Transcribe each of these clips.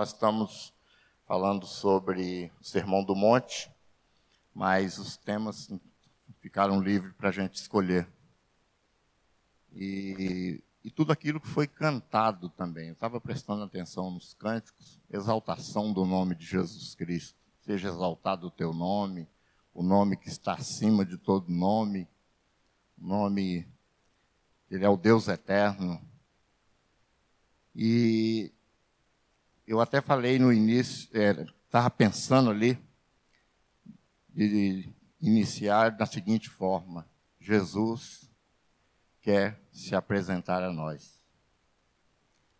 Nós estamos falando sobre o Sermão do Monte, mas os temas ficaram livres para a gente escolher. E, e tudo aquilo que foi cantado também. Eu estava prestando atenção nos cânticos, exaltação do nome de Jesus Cristo. Seja exaltado o teu nome, o nome que está acima de todo nome, o nome, ele é o Deus eterno. E eu até falei no início, estava é, pensando ali, de iniciar da seguinte forma: Jesus quer se apresentar a nós.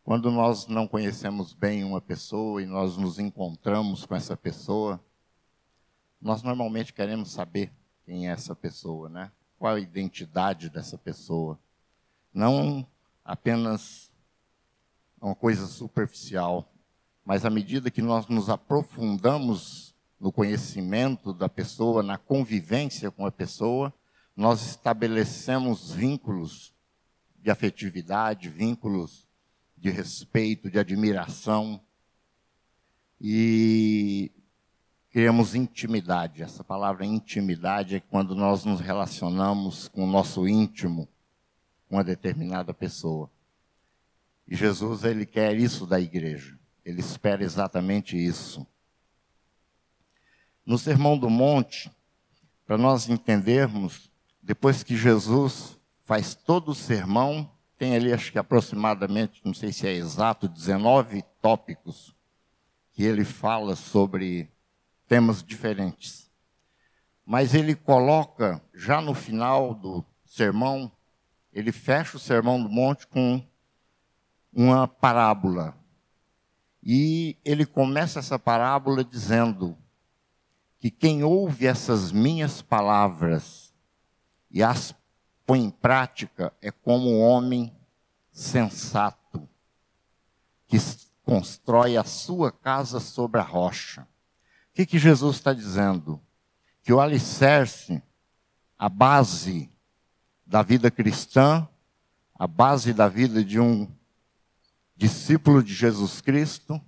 Quando nós não conhecemos bem uma pessoa e nós nos encontramos com essa pessoa, nós normalmente queremos saber quem é essa pessoa, né? Qual a identidade dessa pessoa. Não apenas uma coisa superficial, mas à medida que nós nos aprofundamos no conhecimento da pessoa, na convivência com a pessoa, nós estabelecemos vínculos de afetividade, vínculos de respeito, de admiração e criamos intimidade. Essa palavra intimidade é quando nós nos relacionamos com o nosso íntimo, com uma determinada pessoa. E Jesus, ele quer isso da igreja. Ele espera exatamente isso. No Sermão do Monte, para nós entendermos, depois que Jesus faz todo o sermão, tem ali acho que aproximadamente, não sei se é exato, 19 tópicos que ele fala sobre temas diferentes. Mas ele coloca, já no final do sermão, ele fecha o sermão do monte com uma parábola. E ele começa essa parábola dizendo que quem ouve essas minhas palavras e as põe em prática é como um homem sensato que constrói a sua casa sobre a rocha. O que, que Jesus está dizendo? Que o alicerce, a base da vida cristã, a base da vida de um discípulo de Jesus Cristo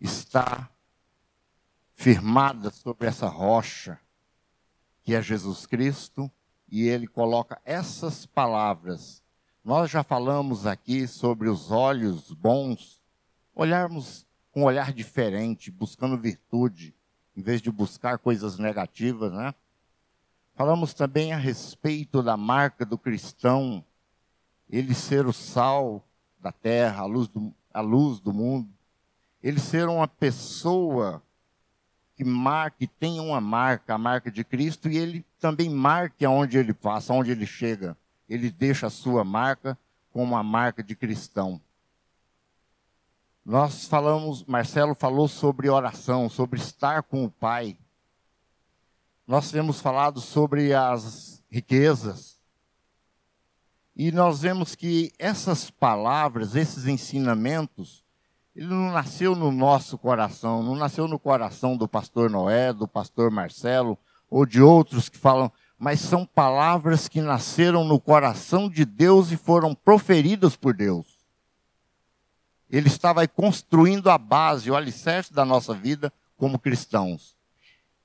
está firmada sobre essa rocha que é Jesus Cristo, e ele coloca essas palavras. Nós já falamos aqui sobre os olhos bons, olharmos com um olhar diferente, buscando virtude, em vez de buscar coisas negativas, né? Falamos também a respeito da marca do cristão, ele ser o sal da terra, a luz do, a luz do mundo. Ele ser uma pessoa que marque, tenha uma marca, a marca de Cristo, e ele também marque aonde ele passa, aonde ele chega. Ele deixa a sua marca como a marca de cristão. Nós falamos, Marcelo falou sobre oração, sobre estar com o Pai. Nós temos falado sobre as riquezas, e nós vemos que essas palavras, esses ensinamentos, ele não nasceu no nosso coração, não nasceu no coração do pastor Noé, do pastor Marcelo ou de outros que falam, mas são palavras que nasceram no coração de Deus e foram proferidas por Deus. Ele estava construindo a base, o alicerce da nossa vida como cristãos.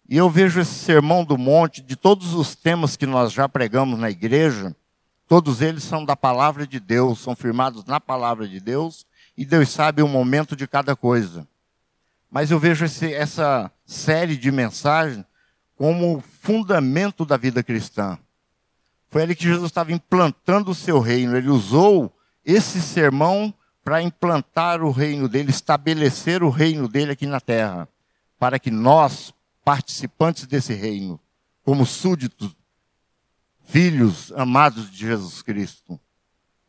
E eu vejo esse sermão do monte, de todos os temas que nós já pregamos na igreja, Todos eles são da palavra de Deus, são firmados na palavra de Deus, e Deus sabe o momento de cada coisa. Mas eu vejo esse, essa série de mensagens como fundamento da vida cristã. Foi ali que Jesus estava implantando o seu reino. Ele usou esse sermão para implantar o reino dele, estabelecer o reino dele aqui na terra, para que nós, participantes desse reino, como súditos filhos amados de Jesus Cristo,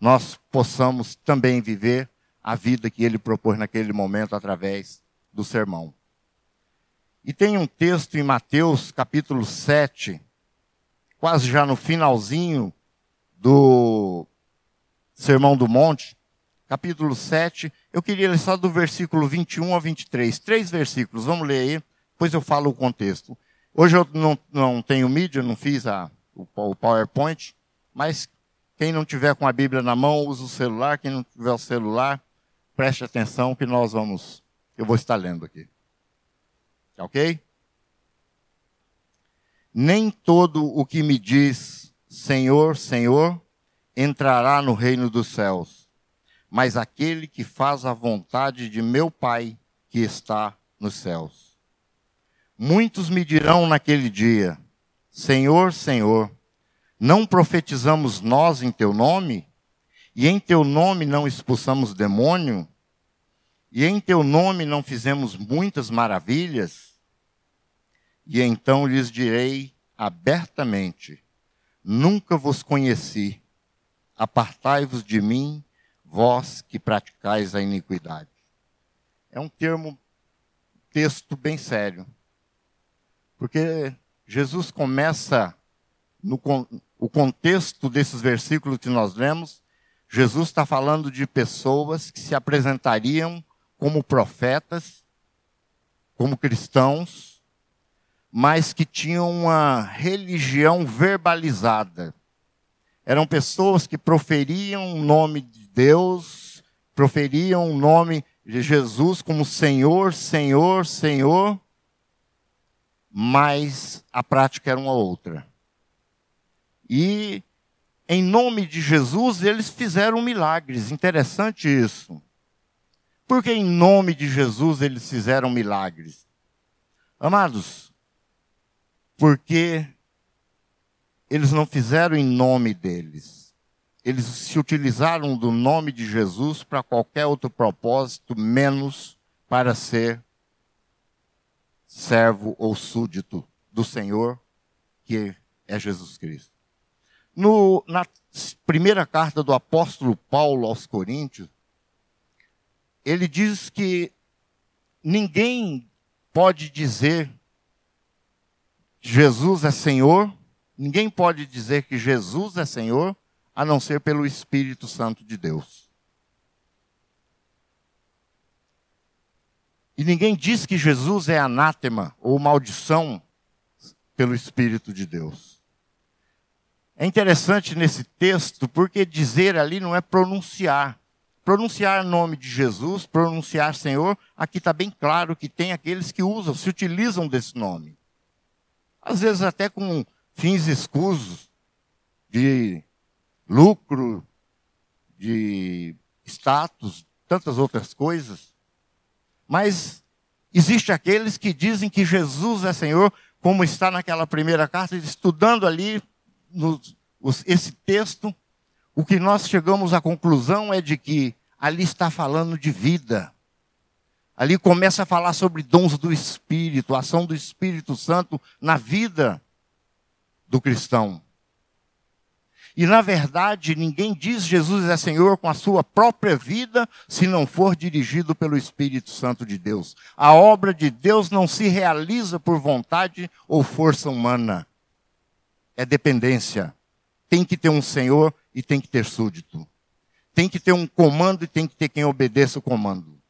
nós possamos também viver a vida que ele propôs naquele momento através do sermão. E tem um texto em Mateus capítulo 7, quase já no finalzinho do Sermão do Monte, capítulo 7. Eu queria ler só do versículo 21 ao 23. Três versículos, vamos ler aí, depois eu falo o contexto. Hoje eu não, não tenho mídia, não fiz a, o PowerPoint, mas quem não tiver com a Bíblia na mão, use o celular. Quem não tiver o celular, preste atenção que nós vamos Eu vou estar lendo aqui. Ok? Nem todo o que me diz Senhor, Senhor, entrará no reino dos céus, mas aquele que faz a vontade de meu Pai que está nos céus. Muitos me dirão naquele dia: Senhor, Senhor, não profetizamos nós em teu nome? E em teu nome não expulsamos demônio? E em teu nome não fizemos muitas maravilhas? E então lhes direi abertamente: Nunca vos conheci. Apartai-vos de mim, vós que praticais a iniquidade. É um termo, texto bem sério. Porque Jesus começa, no o contexto desses versículos que nós lemos, Jesus está falando de pessoas que se apresentariam como profetas, como cristãos, mas que tinham uma religião verbalizada. Eram pessoas que proferiam o nome de Deus, proferiam o nome de Jesus como Senhor, Senhor, Senhor, mas a prática era uma outra. E em nome de Jesus, eles fizeram milagres. Interessante isso. Porque em nome de Jesus eles fizeram milagres. Amados, porque eles não fizeram em nome deles. Eles se utilizaram do nome de Jesus para qualquer outro propósito, menos para ser servo ou súdito do Senhor, que é Jesus Cristo. No, na primeira carta do apóstolo Paulo aos Coríntios, ele diz que ninguém pode dizer Jesus é Senhor, ninguém pode dizer que Jesus é Senhor, a não ser pelo Espírito Santo de Deus. E ninguém diz que Jesus é anátema ou maldição pelo Espírito de Deus. É interessante nesse texto, porque dizer ali não é pronunciar. Pronunciar nome de Jesus, pronunciar Senhor, aqui está bem claro que tem aqueles que usam, se utilizam desse nome. Às vezes até com fins escusos, de lucro, de status, tantas outras coisas. Mas existe aqueles que dizem que Jesus é Senhor, como está naquela primeira carta, estudando ali no, esse texto, o que nós chegamos à conclusão é de que ali está falando de vida. Ali começa a falar sobre dons do Espírito, ação do Espírito Santo na vida do cristão. E na verdade, ninguém diz Jesus é Senhor com a sua própria vida se não for dirigido pelo Espírito Santo de Deus. A obra de Deus não se realiza por vontade ou força humana é dependência. Tem que ter um senhor e tem que ter súdito. Tem que ter um comando e tem que ter quem obedeça o comando.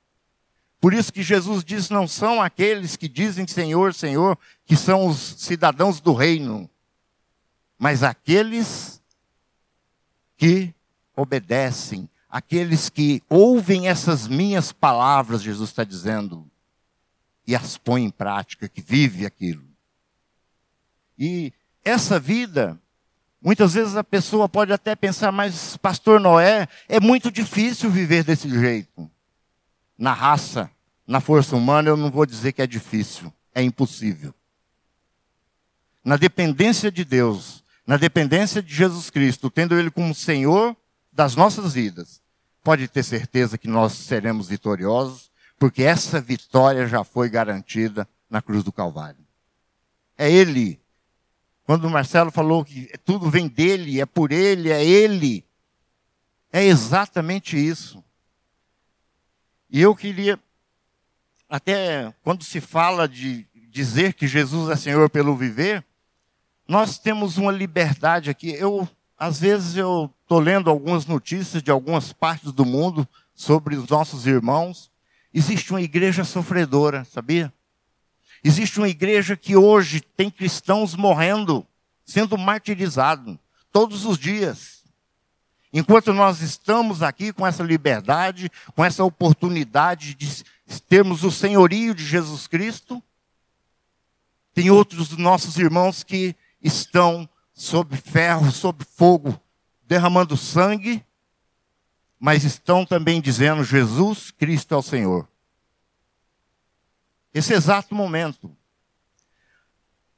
Por isso que Jesus diz: não são aqueles que dizem Senhor, Senhor, que são os cidadãos do reino, mas aqueles que obedecem, aqueles que ouvem essas minhas palavras, Jesus está dizendo, e as põem em prática, que vive aquilo. E essa vida, muitas vezes a pessoa pode até pensar, mas pastor Noé, é muito difícil viver desse jeito. Na raça, na força humana, eu não vou dizer que é difícil, é impossível. Na dependência de Deus, na dependência de Jesus Cristo, tendo Ele como Senhor das nossas vidas, pode ter certeza que nós seremos vitoriosos, porque essa vitória já foi garantida na cruz do Calvário. É Ele quando o Marcelo falou que tudo vem dele, é por ele, é ele. É exatamente isso. E eu queria, até quando se fala de dizer que Jesus é Senhor pelo viver, nós temos uma liberdade aqui. Eu, às vezes, eu estou lendo algumas notícias de algumas partes do mundo sobre os nossos irmãos. Existe uma igreja sofredora, sabia? Existe uma igreja que hoje tem cristãos morrendo, sendo martirizados, todos os dias. Enquanto nós estamos aqui com essa liberdade, com essa oportunidade de termos o senhorio de Jesus Cristo. Tem outros nossos irmãos que estão sob ferro, sob fogo, derramando sangue, mas estão também dizendo: Jesus Cristo é o Senhor. Esse exato momento.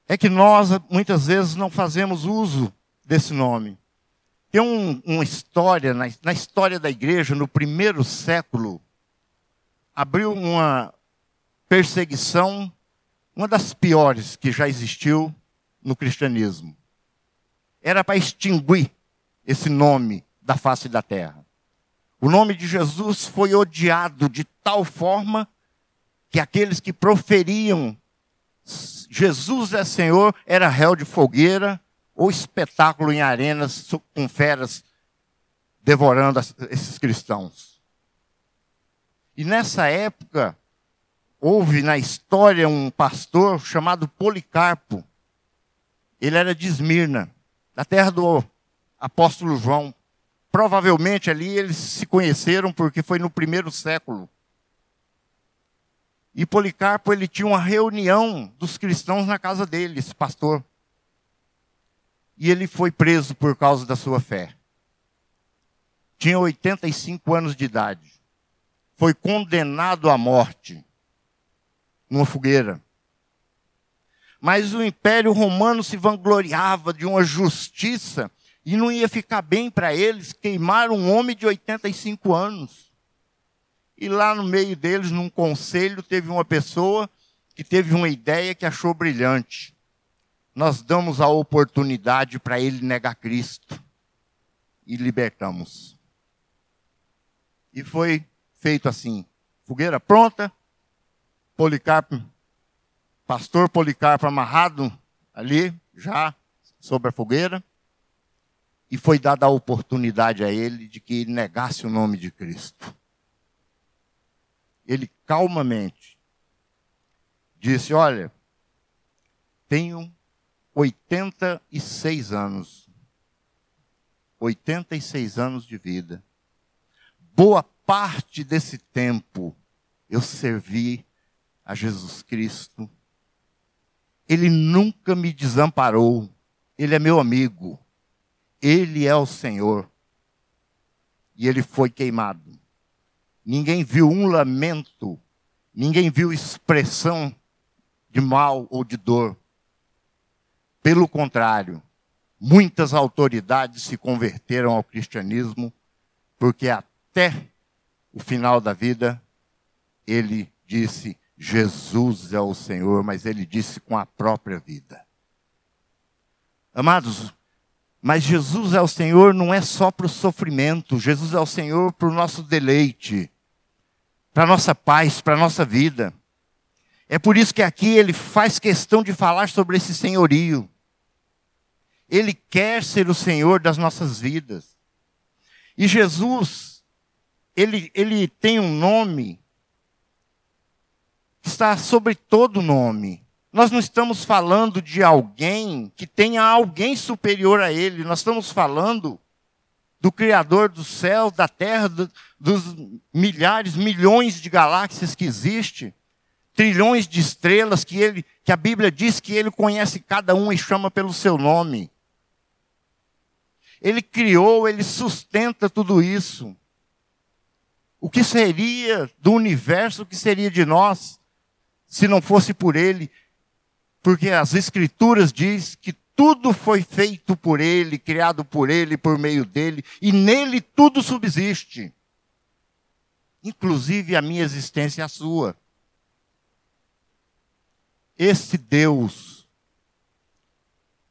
É que nós, muitas vezes, não fazemos uso desse nome. Tem um, uma história, na, na história da igreja, no primeiro século, abriu uma perseguição, uma das piores que já existiu no cristianismo. Era para extinguir esse nome da face da terra. O nome de Jesus foi odiado de tal forma que aqueles que proferiam Jesus é Senhor era réu de fogueira ou espetáculo em arenas com feras devorando esses cristãos. E nessa época, houve na história um pastor chamado Policarpo. Ele era de Esmirna, da terra do apóstolo João. Provavelmente ali eles se conheceram porque foi no primeiro século. E Policarpo ele tinha uma reunião dos cristãos na casa dele, esse pastor. E ele foi preso por causa da sua fé. Tinha 85 anos de idade foi condenado à morte numa fogueira. Mas o Império Romano se vangloriava de uma justiça e não ia ficar bem para eles queimar um homem de 85 anos. E lá no meio deles, num conselho, teve uma pessoa que teve uma ideia que achou brilhante. Nós damos a oportunidade para ele negar Cristo e libertamos. E foi feito assim: fogueira pronta, Policarpo, pastor Policarpo amarrado ali, já sobre a fogueira, e foi dada a oportunidade a ele de que ele negasse o nome de Cristo. Ele calmamente disse: Olha, tenho 86 anos. 86 anos de vida. Boa parte desse tempo eu servi a Jesus Cristo. Ele nunca me desamparou. Ele é meu amigo. Ele é o Senhor. E ele foi queimado. Ninguém viu um lamento, ninguém viu expressão de mal ou de dor. Pelo contrário, muitas autoridades se converteram ao cristianismo, porque até o final da vida, ele disse: Jesus é o Senhor, mas ele disse com a própria vida. Amados, mas Jesus é o Senhor não é só para o sofrimento, Jesus é o Senhor para o nosso deleite, para a nossa paz, para a nossa vida. É por isso que aqui ele faz questão de falar sobre esse senhorio. Ele quer ser o Senhor das nossas vidas. E Jesus, ele, ele tem um nome está sobre todo nome. Nós não estamos falando de alguém que tenha alguém superior a ele, nós estamos falando do Criador dos céus, da terra, do, dos milhares, milhões de galáxias que existem, trilhões de estrelas que, ele, que a Bíblia diz que ele conhece cada um e chama pelo seu nome. Ele criou, ele sustenta tudo isso. O que seria do universo, o que seria de nós, se não fosse por Ele? Porque as Escrituras diz que tudo foi feito por Ele, criado por Ele, por meio dele, e nele tudo subsiste. Inclusive a minha existência e a sua. Esse Deus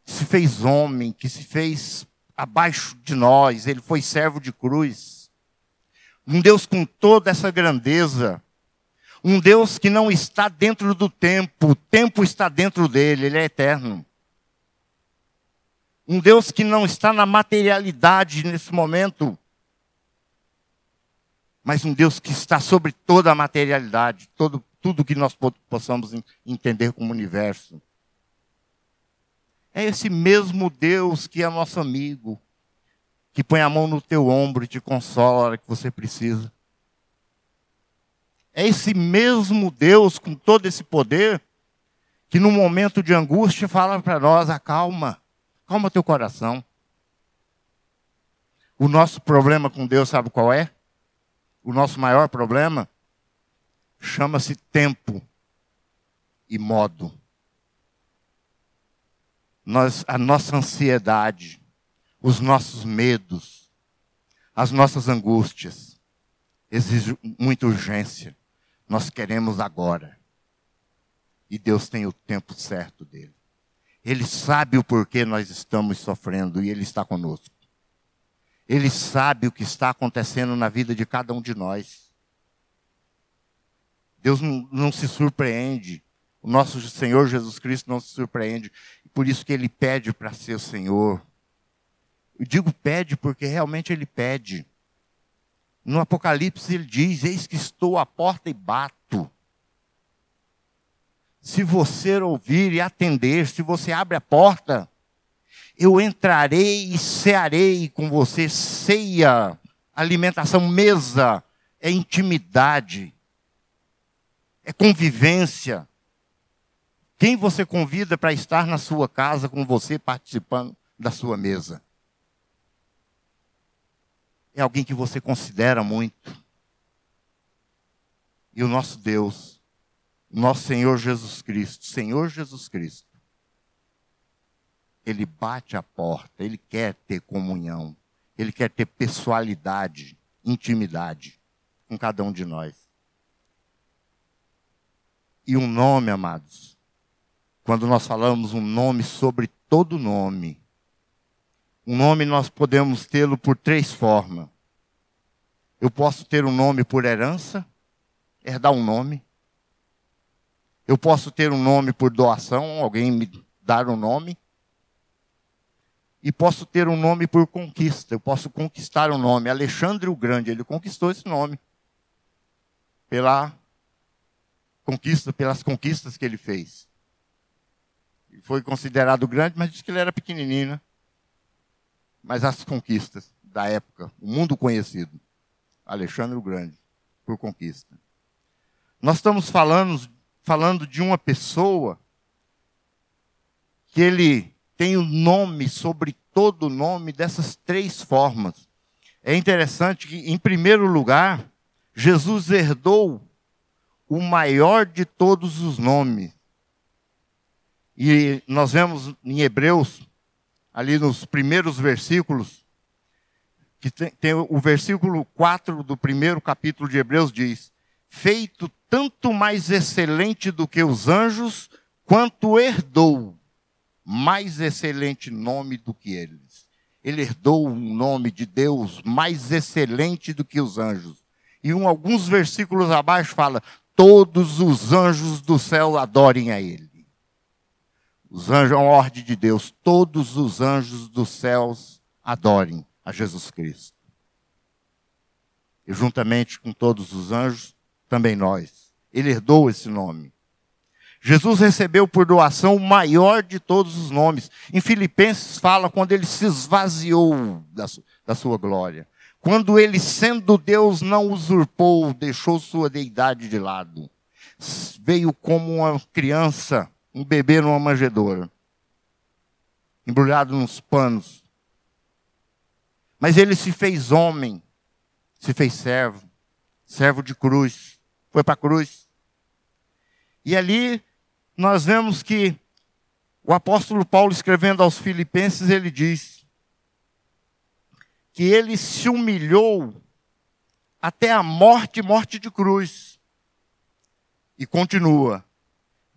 que se fez homem, que se fez abaixo de nós, ele foi servo de cruz um Deus com toda essa grandeza. Um Deus que não está dentro do tempo, o tempo está dentro dele, ele é eterno. Um Deus que não está na materialidade nesse momento, mas um Deus que está sobre toda a materialidade, todo, tudo que nós possamos entender como universo. É esse mesmo Deus que é nosso amigo, que põe a mão no teu ombro e te consola a hora que você precisa. É esse mesmo Deus com todo esse poder que no momento de angústia fala para nós: acalma, calma teu coração. O nosso problema com Deus, sabe qual é? O nosso maior problema chama-se tempo e modo. Nós, a nossa ansiedade, os nossos medos, as nossas angústias, exigem muita urgência. Nós queremos agora. E Deus tem o tempo certo dele. Ele sabe o porquê nós estamos sofrendo e Ele está conosco. Ele sabe o que está acontecendo na vida de cada um de nós. Deus não, não se surpreende. O nosso Senhor Jesus Cristo não se surpreende. Por isso que Ele pede para ser o Senhor. Eu digo pede porque realmente Ele pede. No Apocalipse ele diz: Eis que estou à porta e bato. Se você ouvir e atender, se você abre a porta, eu entrarei e cearei com você. Ceia, alimentação, mesa, é intimidade, é convivência. Quem você convida para estar na sua casa com você participando da sua mesa? É alguém que você considera muito. E o nosso Deus, nosso Senhor Jesus Cristo, Senhor Jesus Cristo, ele bate a porta, ele quer ter comunhão, ele quer ter pessoalidade, intimidade com cada um de nós. E um nome, amados, quando nós falamos um nome sobre todo nome, um nome nós podemos tê-lo por três formas. Eu posso ter um nome por herança, herdar um nome. Eu posso ter um nome por doação, alguém me dar um nome. E posso ter um nome por conquista. Eu posso conquistar um nome. Alexandre o Grande, ele conquistou esse nome. Pela conquista, pelas conquistas que ele fez. Ele foi considerado grande, mas disse que ele era pequenininho, né? Mas as conquistas da época, o mundo conhecido. Alexandre o Grande, por conquista. Nós estamos falando, falando de uma pessoa que ele tem o um nome sobre todo o nome dessas três formas. É interessante que, em primeiro lugar, Jesus herdou o maior de todos os nomes. E nós vemos em Hebreus ali nos primeiros versículos, que tem, tem, o versículo 4 do primeiro capítulo de Hebreus diz: Feito tanto mais excelente do que os anjos, quanto herdou mais excelente nome do que eles. Ele herdou um nome de Deus mais excelente do que os anjos. E um, alguns versículos abaixo fala: Todos os anjos do céu adorem a Ele. Os anjos, é uma ordem de Deus. Todos os anjos dos céus adorem a Jesus Cristo. E juntamente com todos os anjos, também nós. Ele herdou esse nome. Jesus recebeu por doação o maior de todos os nomes. Em Filipenses fala quando ele se esvaziou da, da sua glória. Quando ele, sendo Deus, não usurpou, deixou sua deidade de lado. Veio como uma criança um bebê numa manjedoura, embrulhado nos panos. Mas ele se fez homem, se fez servo, servo de cruz, foi para a cruz. E ali nós vemos que o apóstolo Paulo, escrevendo aos Filipenses, ele diz que ele se humilhou até a morte morte de cruz. E continua: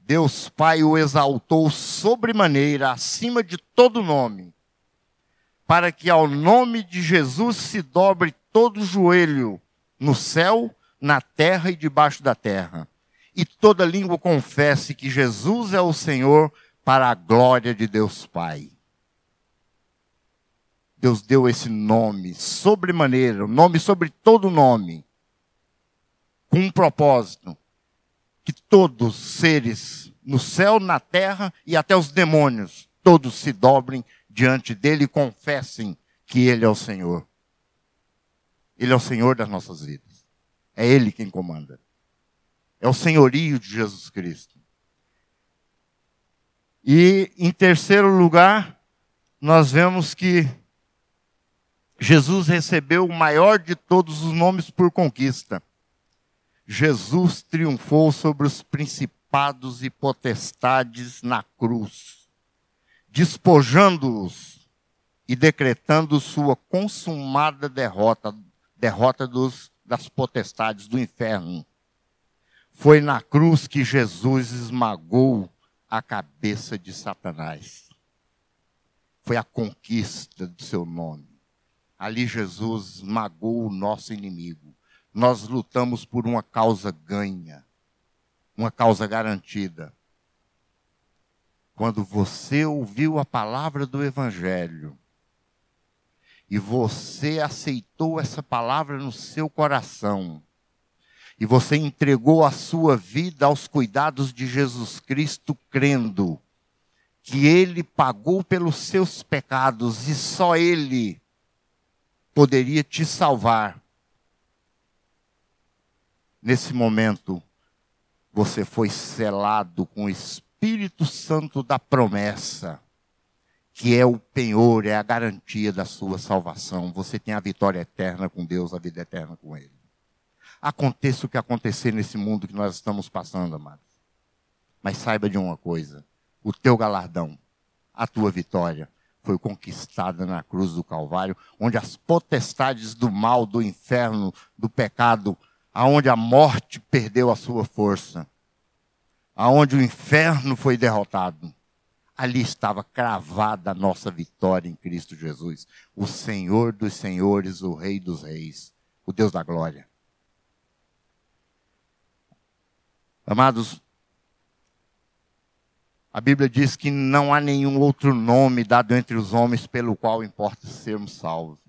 Deus Pai o exaltou sobremaneira, acima de todo nome, para que ao nome de Jesus se dobre todo joelho no céu, na terra e debaixo da terra, e toda língua confesse que Jesus é o Senhor, para a glória de Deus Pai. Deus deu esse nome, sobremaneira, o nome sobre todo nome, com um propósito que todos os seres no céu, na terra e até os demônios, todos se dobrem diante dele e confessem que ele é o Senhor. Ele é o Senhor das nossas vidas. É ele quem comanda. É o senhorio de Jesus Cristo. E em terceiro lugar, nós vemos que Jesus recebeu o maior de todos os nomes por conquista. Jesus triunfou sobre os principados e potestades na cruz, despojando-os e decretando sua consumada derrota, derrota dos, das potestades do inferno. Foi na cruz que Jesus esmagou a cabeça de Satanás. Foi a conquista do seu nome. Ali Jesus esmagou o nosso inimigo. Nós lutamos por uma causa ganha, uma causa garantida. Quando você ouviu a palavra do Evangelho e você aceitou essa palavra no seu coração, e você entregou a sua vida aos cuidados de Jesus Cristo, crendo que Ele pagou pelos seus pecados e só Ele poderia te salvar. Nesse momento, você foi selado com o Espírito Santo da promessa, que é o penhor, é a garantia da sua salvação. Você tem a vitória eterna com Deus, a vida eterna com Ele. Aconteça o que acontecer nesse mundo que nós estamos passando, amados. Mas saiba de uma coisa: o teu galardão, a tua vitória, foi conquistada na cruz do Calvário, onde as potestades do mal, do inferno, do pecado, aonde a morte perdeu a sua força, aonde o inferno foi derrotado. Ali estava cravada a nossa vitória em Cristo Jesus, o Senhor dos senhores, o Rei dos reis, o Deus da glória. Amados, a Bíblia diz que não há nenhum outro nome dado entre os homens pelo qual importa sermos salvos.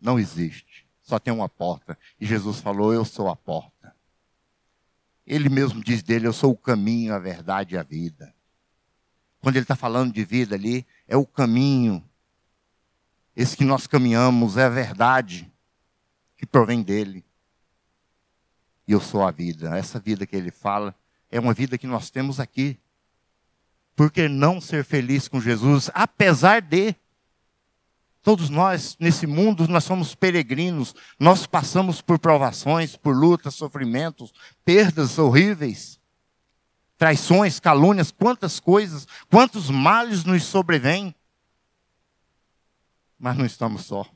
Não existe. Só tem uma porta. E Jesus falou: Eu sou a porta. Ele mesmo diz dele: Eu sou o caminho, a verdade e a vida. Quando ele está falando de vida ali, é o caminho. Esse que nós caminhamos é a verdade que provém dele e eu sou a vida. Essa vida que ele fala é uma vida que nós temos aqui. Por que não ser feliz com Jesus, apesar de todos nós nesse mundo nós somos peregrinos, nós passamos por provações, por lutas, sofrimentos, perdas horríveis, traições, calúnias, quantas coisas, quantos males nos sobrevêm. Mas não estamos só.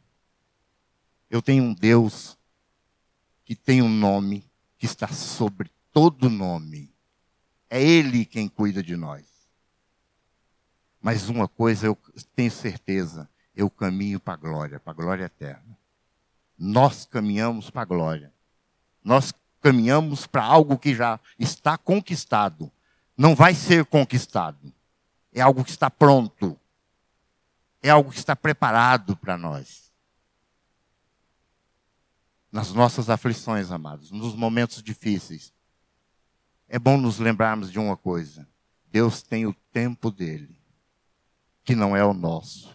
Eu tenho um Deus que tem um nome que está sobre todo nome. É Ele quem cuida de nós. Mas uma coisa eu tenho certeza: eu caminho para a glória, para a glória eterna. Nós caminhamos para a glória. Nós caminhamos para algo que já está conquistado. Não vai ser conquistado. É algo que está pronto. É algo que está preparado para nós nas nossas aflições, amados, nos momentos difíceis, é bom nos lembrarmos de uma coisa: Deus tem o tempo dele, que não é o nosso.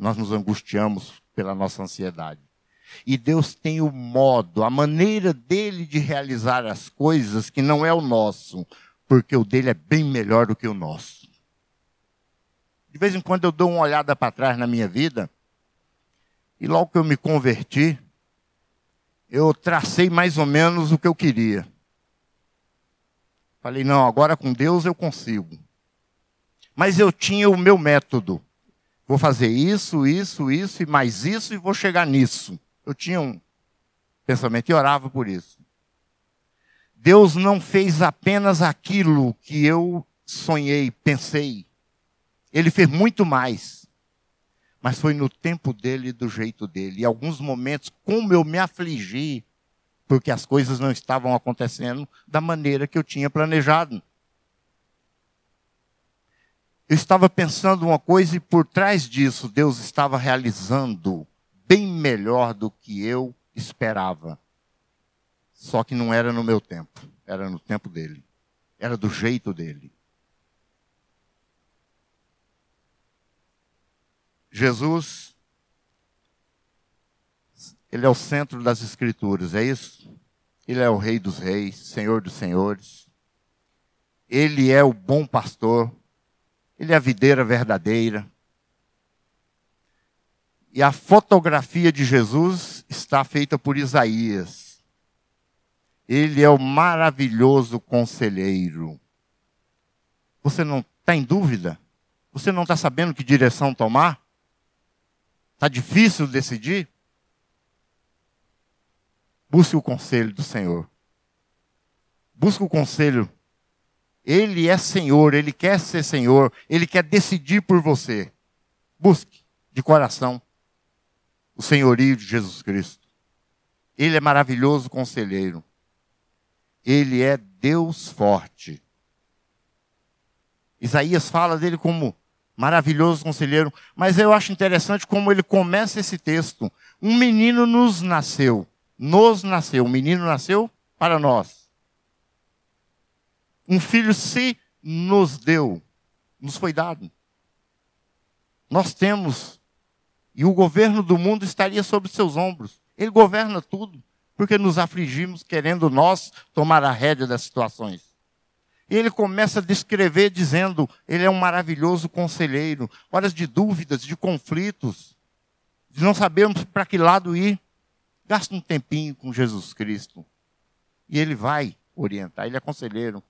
Nós nos angustiamos pela nossa ansiedade. E Deus tem o modo, a maneira dele de realizar as coisas que não é o nosso, porque o dele é bem melhor do que o nosso. De vez em quando eu dou uma olhada para trás na minha vida, e logo que eu me converti, eu tracei mais ou menos o que eu queria. Falei, não, agora com Deus eu consigo. Mas eu tinha o meu método. Vou fazer isso, isso, isso e mais isso e vou chegar nisso. Eu tinha um pensamento e orava por isso. Deus não fez apenas aquilo que eu sonhei, pensei. Ele fez muito mais mas foi no tempo dele e do jeito dele. E alguns momentos, como eu me afligi, porque as coisas não estavam acontecendo da maneira que eu tinha planejado. Eu estava pensando uma coisa e por trás disso Deus estava realizando bem melhor do que eu esperava. Só que não era no meu tempo, era no tempo dele. Era do jeito dele. Jesus, ele é o centro das Escrituras, é isso? Ele é o Rei dos Reis, Senhor dos Senhores. Ele é o bom pastor. Ele é a videira verdadeira. E a fotografia de Jesus está feita por Isaías. Ele é o maravilhoso conselheiro. Você não está em dúvida? Você não está sabendo que direção tomar? Está difícil decidir? Busque o conselho do Senhor. Busque o conselho. Ele é Senhor, ele quer ser Senhor, ele quer decidir por você. Busque de coração o senhorio de Jesus Cristo. Ele é maravilhoso conselheiro. Ele é Deus forte. Isaías fala dele como maravilhoso conselheiro, mas eu acho interessante como ele começa esse texto. Um menino nos nasceu, nos nasceu, um menino nasceu para nós. Um filho se nos deu, nos foi dado. Nós temos e o governo do mundo estaria sobre seus ombros. Ele governa tudo, porque nos afligimos querendo nós tomar a rédea das situações. E ele começa a descrever dizendo: ele é um maravilhoso conselheiro. Horas de dúvidas, de conflitos, de não sabermos para que lado ir. Gasta um tempinho com Jesus Cristo. E ele vai orientar. Ele é conselheiro.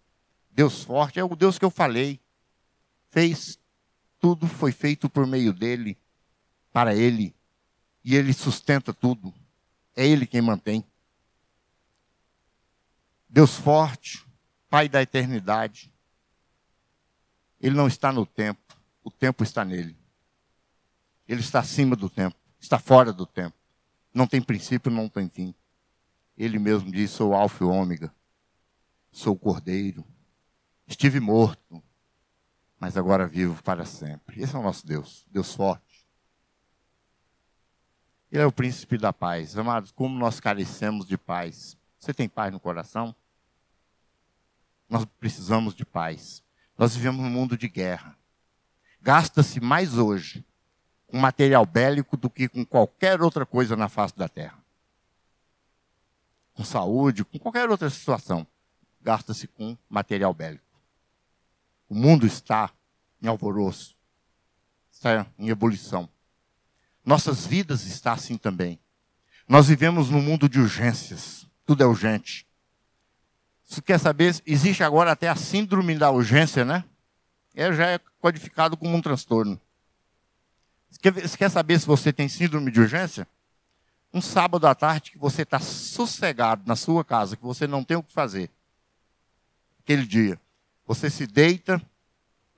Deus forte é o Deus que eu falei. Fez tudo, foi feito por meio dele para Ele. E Ele sustenta tudo. É Ele quem mantém. Deus forte, Pai da eternidade. Ele não está no tempo, o tempo está nele. Ele está acima do tempo, está fora do tempo. Não tem princípio, não tem fim. Ele mesmo diz: sou alfa e ômega. Sou o cordeiro. Estive morto, mas agora vivo para sempre. Esse é o nosso Deus, Deus forte. Ele é o príncipe da paz. Amados, como nós carecemos de paz. Você tem paz no coração? Nós precisamos de paz. Nós vivemos num mundo de guerra. Gasta-se mais hoje com material bélico do que com qualquer outra coisa na face da terra. Com saúde, com qualquer outra situação. Gasta-se com material bélico. O mundo está em alvoroço, está em ebulição. Nossas vidas está assim também. Nós vivemos num mundo de urgências. Tudo é urgente. Você quer saber? Existe agora até a síndrome da urgência, né? É, já é codificado como um transtorno. Você quer saber se você tem síndrome de urgência? Um sábado à tarde que você está sossegado na sua casa, que você não tem o que fazer. Aquele dia. Você se deita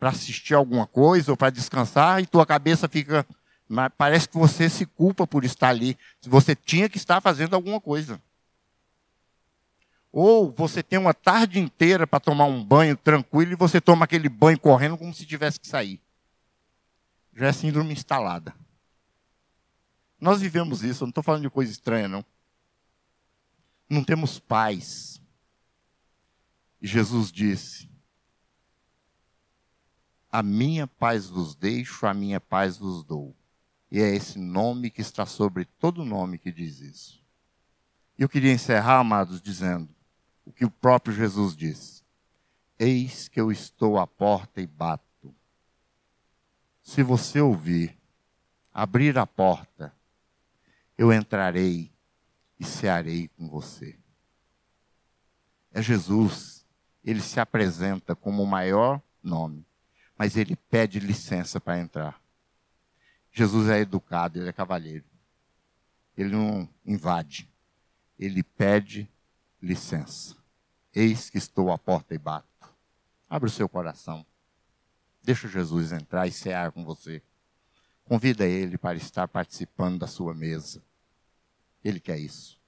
para assistir alguma coisa ou para descansar e tua cabeça fica parece que você se culpa por estar ali. Você tinha que estar fazendo alguma coisa. Ou você tem uma tarde inteira para tomar um banho tranquilo e você toma aquele banho correndo como se tivesse que sair. Já é síndrome instalada. Nós vivemos isso, eu não estou falando de coisa estranha, não. Não temos paz. Jesus disse: A minha paz vos deixo, a minha paz vos dou. E é esse nome que está sobre todo nome que diz isso. E eu queria encerrar, amados, dizendo o que o próprio Jesus disse: Eis que eu estou à porta e bato. Se você ouvir, abrir a porta, eu entrarei e cearei com você. É Jesus, ele se apresenta como o maior nome, mas ele pede licença para entrar. Jesus é educado, ele é cavalheiro. Ele não invade. Ele pede licença. Eis que estou à porta e bato. Abre o seu coração. Deixa Jesus entrar e cear com você. Convida ele para estar participando da sua mesa. Ele quer isso.